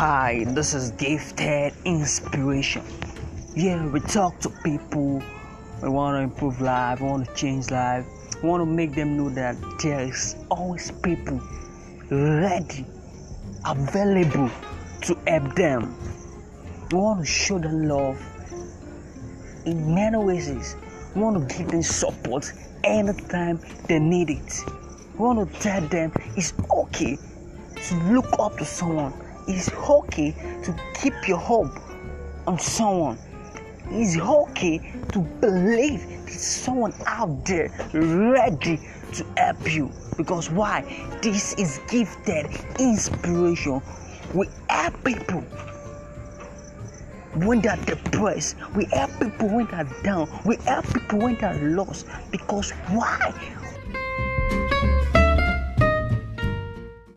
Hi, this is Gifted Inspiration. Yeah, we talk to people. We want to improve life. We want to change life. We want to make them know that there is always people ready, available to help them. We want to show them love in many ways. We want to give them support anytime they need it. We want to tell them it's okay to look up to someone. It's okay to keep your hope on someone. It's okay to believe there's someone out there ready to help you. Because why? This is gifted inspiration. We help people when they're depressed. We help people when they're down. We help people when they're lost. Because why?